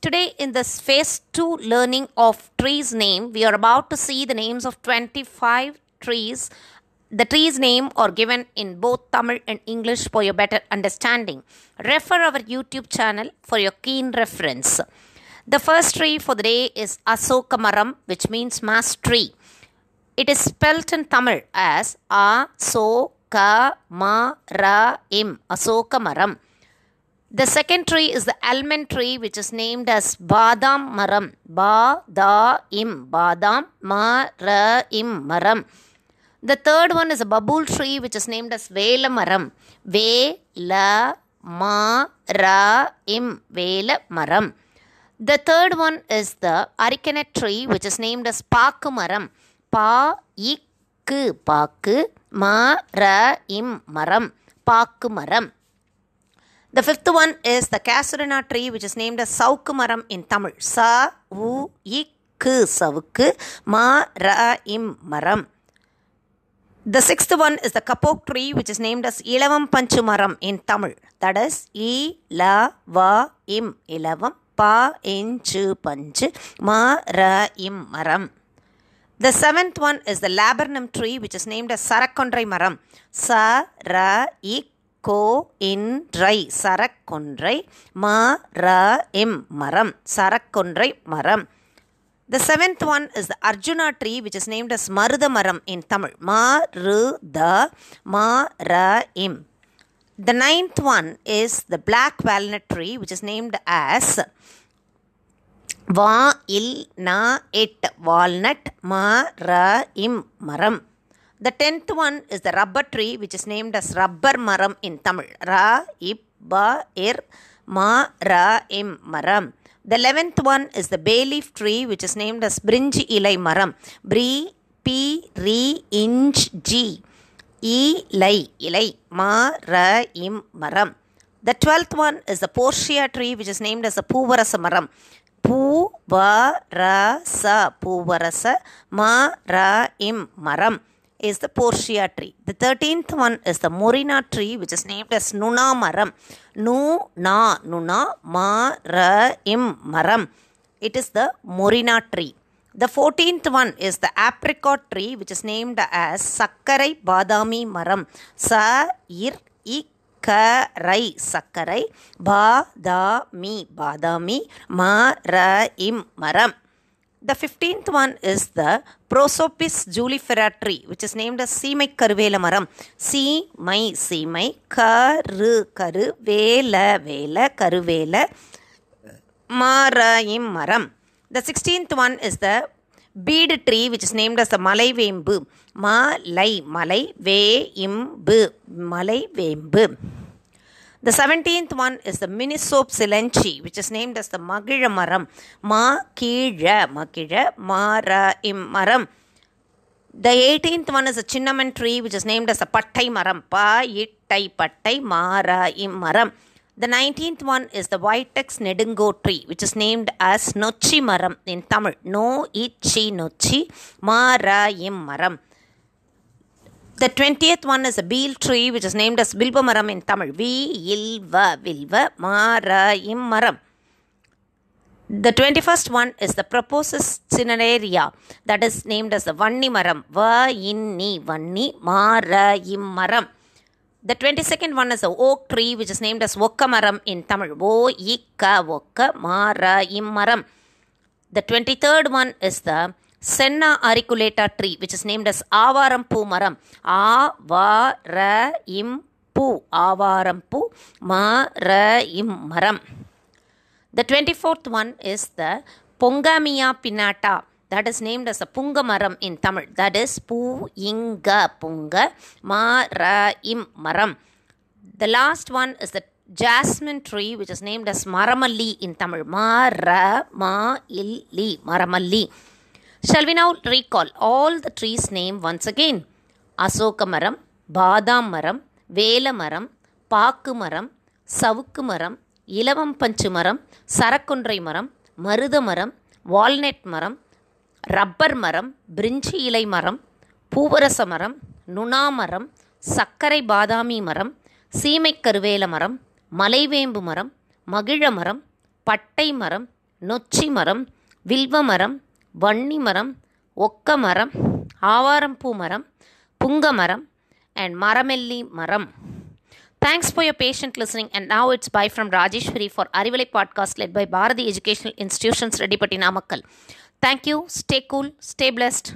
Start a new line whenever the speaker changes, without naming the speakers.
Today, in this phase 2 learning of trees' name, we are about to see the names of 25 trees. The trees' name are given in both Tamil and English for your better understanding. Refer our YouTube channel for your keen reference. The first tree for the day is Asokamaram, which means mass tree. It is spelt in Tamil as A-So-Ka-Ma-Ra-Im, Asokamaram. The second tree is the almond tree, which is named as Badam Maram. Ba-da-im, Badam Ma-ra-im, Maram. The third one is a babool tree, which is named as Vela Maram. Ve-la-ma-ra-im, Vela Maram. The third one is the Areca nut tree, which is named as Paku Maram. Pa-ik-ku, Paku, Ma-ra-im, Maram. Paku Maram. The fifth one is the Casuarina tree, which is named as Saukumaram in Tamil. Sa u ikku savukku ma ra im maram. The sixth one is the Kapok tree, which is named as Ilavam Panchumaram in Tamil. That is E la va im ilavam pa inchu panchu ma ra im maram. The seventh one is the laburnum tree, which is named as Sarakondrai Maram. Sa ra ik கோ இன்றை சரக்கொன்றை ம ர இம் மரம் சரக்கொன்றை மரம் The seventh one is the Arjuna tree, which is named as Maruda Maram in Tamil. Ma ru da ma ra im. The ninth one is the black walnut tree, which is named as Va il na it walnut ma ra im maram. The tenth one is the rubber tree, which is named as rubber maram in Tamil. Ra ib ba ir ma ra im maram. The eleventh one is the bay leaf tree, which is named as brinji ilai maram. Bri pi ri inch ji. Ilai ilai ma ra im maram. The twelfth one is the portia tree, which is named as the poovarasa maram. Poovarasa poovarasa ma ra im maram is the portia tree. The thirteenth one is the morinda tree, which is named as Nuna Maram. Nu na Nuna ma ra im maram. It is the morinda tree. The fourteenth one is the apricot tree, which is named as Sakkarai Badami Maram. Sa ir ikkarai Sakkarai Badami Badami ra im maram. The fifteenth one is the Prosopis julifera tree, which is named as Seemai Karuvela Maram. Seemai Seemai Karu Karu Vela Vela Karuvela Marayim Maram. The sixteenth one is the bead tree, which is named as the Malai Vembu. Malai Malai Veimbu Malai Vembu. The seventeenth one is the Mimusops elengi, which is named as the Magila Maram. Ma Kira Makira Mara im. The eighteenth one is a Cinnamon tree, which is named as a Pattai Maram. Pa Ittai Pattai Mara im Maram. The nineteenth one is the Vitex negundo tree, which is named as Nochi Maram in Tamil. No Ichi Nochi Mara im Maram. The twentieth one is a bael tree, which is named as Bilbamaram in Tamil. Vi ilva vilva mara. The twenty-first one is the Prosopis cineraria, that is named as the Vanni Maram. Va inni vanni mara immaram. The twenty-second one is the oak tree, which is named as Vokkamaram in Tamil. O ikka vokka mara. The twenty-third one is the Senna auriculata tree, which is named as Avaram Pu Maram. Avara im Pu. Avaram Pu Mara im Maram. The 24th one is the Pongamia pinnata. That is named as a Pungamaram in Tamil. That is Pu Inga Punga Mara im Maram. The last one is the jasmine tree, which is named as Maramalli in Tamil. Mara Ma Illi Maramalli. Shall we now recall all the trees' name once again? Ashoka மரம் பாதாம் மரம் வேல மரம் பாக்கு மரம் சவுக்கு மரம் இலவம் பஞ்சு மரம் சரக்குன்றை மரம் மருத மரம் வால்நட் மரம் ரப்பர் மரம் பிரிஞ்சி இலை மரம் பூவரச மரம் நுணா மரம் சர்க்கரை பாதாமி மரம் சீமை கருவேல மரம் மலைவேம்பு மரம் மகிழ மரம் பட்டை மரம் நொச்சி மரம் வில்வ மரம் வன்னி மரம் ஒக்க மரம் ஆவாரம்பூ மரம் புங்க மரம் and மரமெல்லி மரம் Thanks for your patient listening. And now it's bye from Rajeshwari for Arivalai podcast led by Bharati Educational Institutions, Redipati Namakkal. Thank you. Stay cool. Stay blessed.